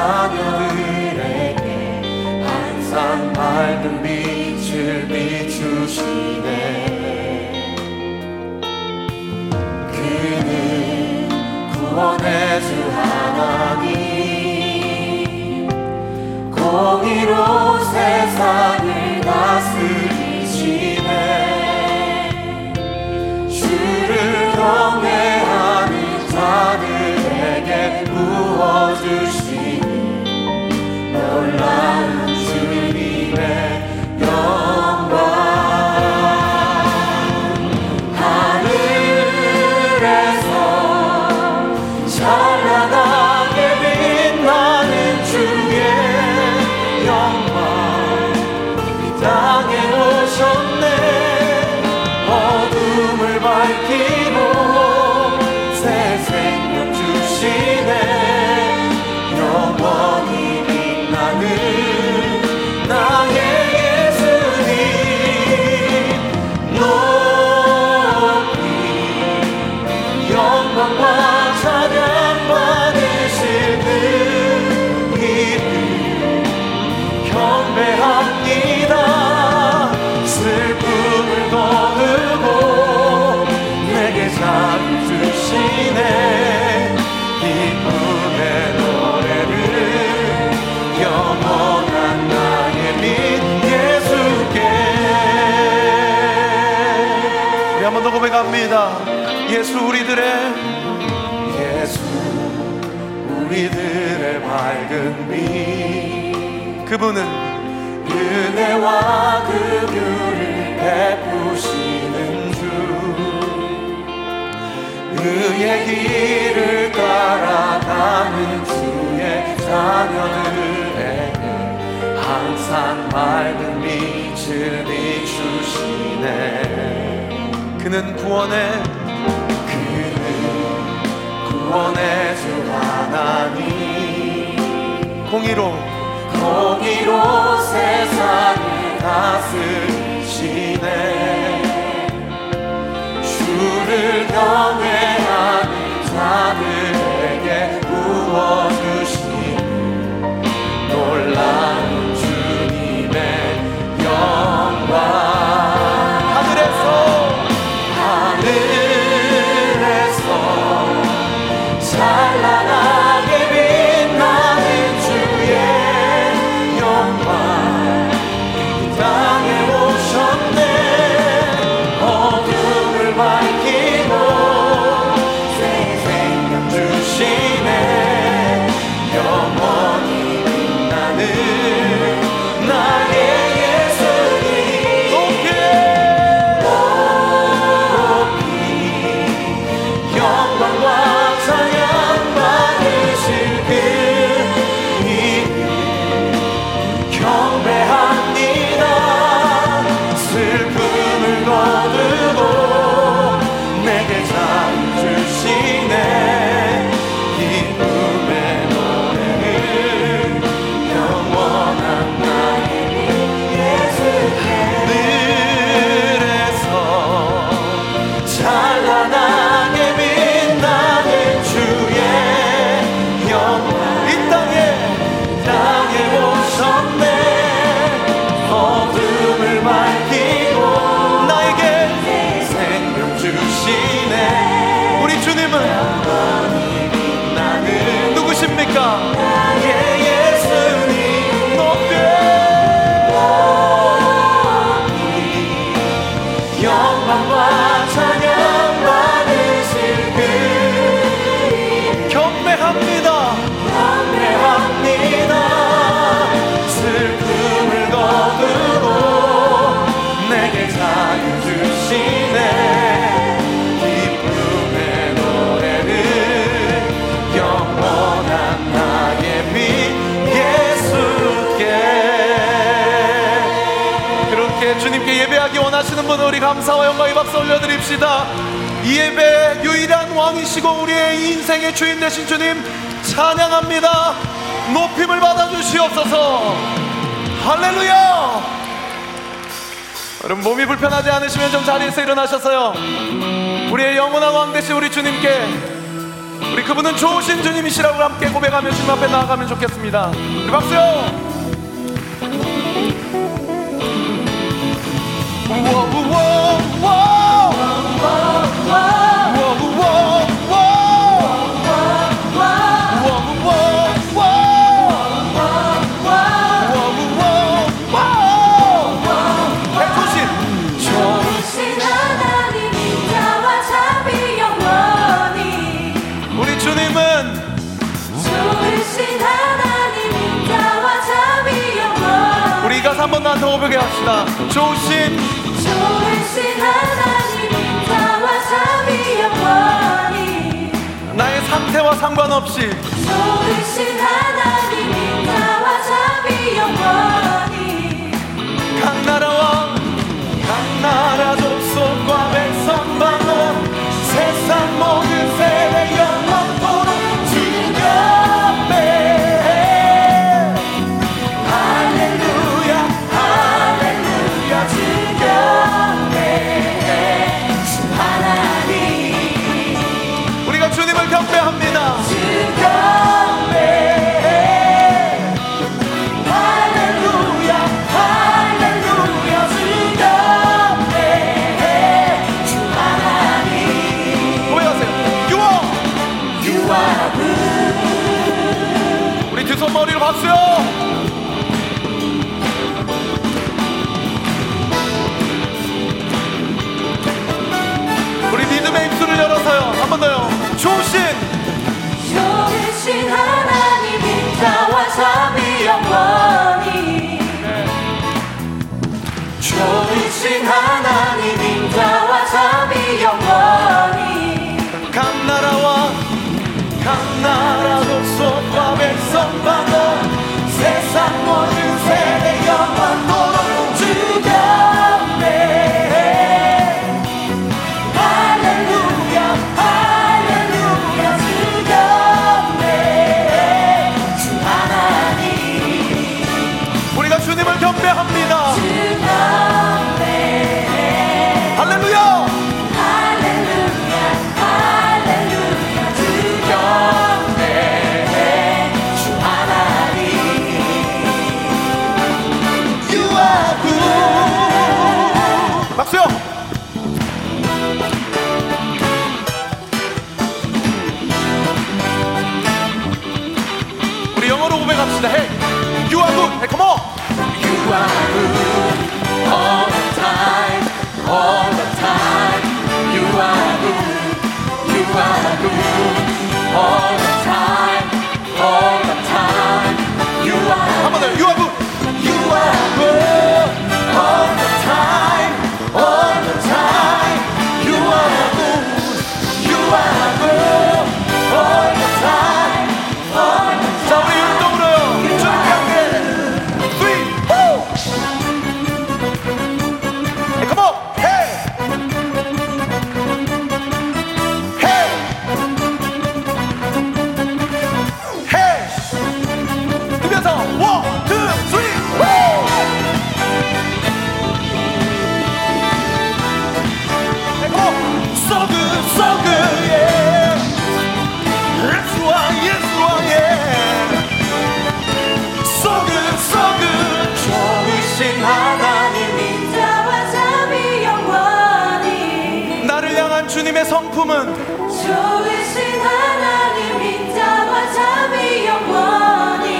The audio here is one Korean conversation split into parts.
자녀들에게 항상 맑은 빛을 비추시네. 그는 구원의 주 하나님 공의로 세상을 다스리시네. 주를 경외하는 자들에게 부어주시 는 놀라 예수 우리들의 예수 우리들의 밝은 빛. 그분은 은혜와 긍휼을 베푸시는 주. 그의 길을 따라가는 주의 자녀들에게 항상 맑은 빛을 비추시네. 그는 구원의 공의로. 공의로 세상을 다스리시네. 주를 경외하는 자들 우리 감사와 영광의 박수 올려드립시다. 이 예배 유일한 왕이시고 우리의 인생의 주인 되신 주님 찬양합니다. 높임을 받아주시옵소서. 할렐루야! 여러분 몸이 불편하지 않으시면 좀 자리에서 일어나셔서요. 우리의 영원한 왕 되신 우리 주님께 우리 그분은 좋으신 주님이시라고 함께 고백하며 주님 앞에 나아가면 좋겠습니다. 우리 박수요! 합시다. 조신. 조신 하나님 나와 자비여 원이 나의 상태와 상관없이. 크신 하나님 인자와 자비 영원히. 각 나라와 각 나라 족속과 백성과 세상 모든 기쁨은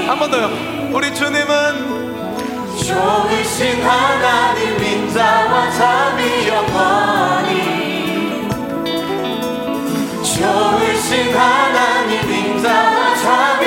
한 번 더요. 우리 주님은 좋으신 하나님 인자와 자비 영원히. 좋으신 하나님 인자와 자비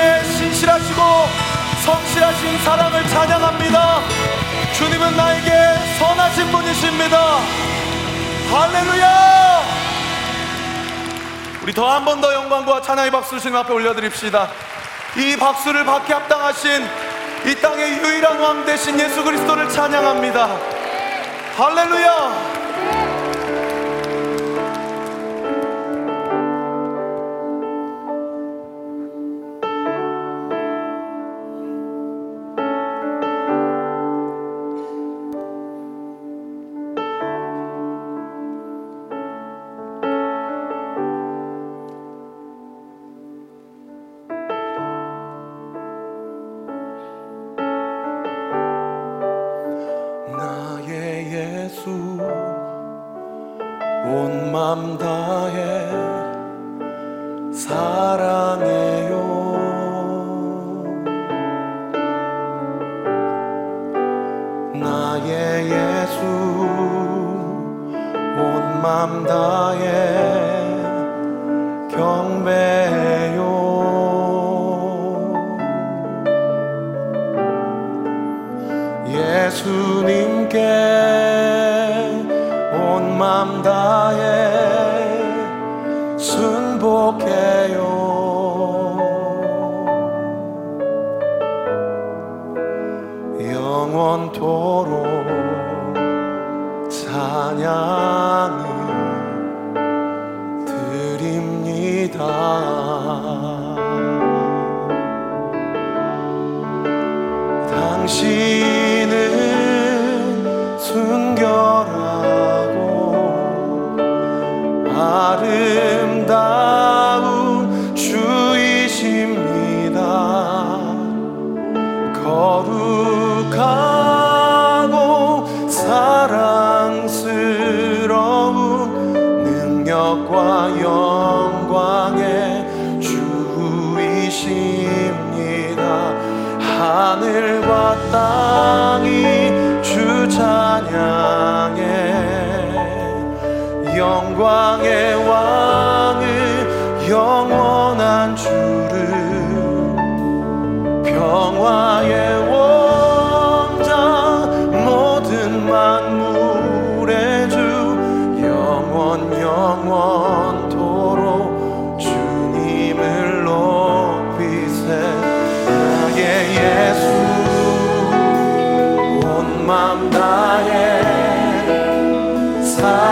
주님의 신실하시고 성실하신 사랑을 찬양합니다. 주님은 나에게 선하신 분이십니다. 할렐루야! 우리 더 한 번 더 영광과 찬양의 박수를 주님 앞에 올려드립시다. 이 박수를 받게 합당하신 이 땅의 유일한 왕 대신 예수 그리스도를 찬양합니다. 할렐루야! 능력과 영광의 주이십니다. 하늘과 땅이 주 찬양에 영광의 왕을 영원한 주를 평화의 사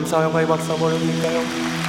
감사 영광의 박수 한번 올릴까요?